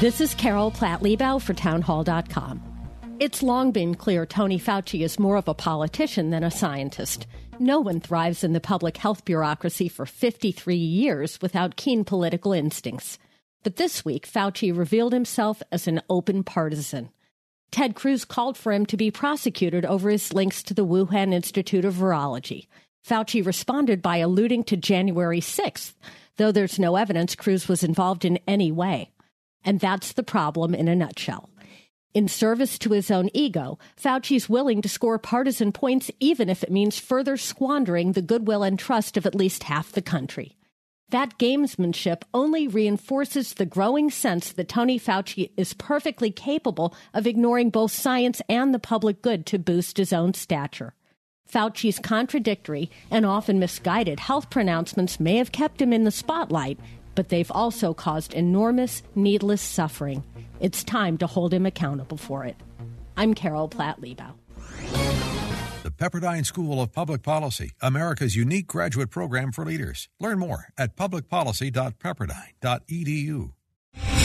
This is Carol Platt Liebau for townhall.com. It's long been clear Tony Fauci is more of a politician than a scientist. No one thrives in the public health bureaucracy for 53 years without keen political instincts. But this week, Fauci revealed himself as an open partisan. Ted Cruz called for him to be prosecuted over his links to the Wuhan Institute of Virology. Fauci responded by alluding to January 6th, though there's no evidence Cruz was involved in any way. And that's the problem in a nutshell. In service to his own ego, Fauci's willing to score partisan points even if it means further squandering the goodwill and trust of at least half the country. That gamesmanship only reinforces the growing sense that Tony Fauci is perfectly capable of ignoring both science and the public good to boost his own stature. Fauci's contradictory and often misguided health pronouncements may have kept him in the spotlight, but they've also caused enormous, needless suffering. It's time to hold him accountable for it. I'm Carol Platt Liebau. The Pepperdine School of Public Policy, America's unique graduate program for leaders. Learn more at publicpolicy.pepperdine.edu.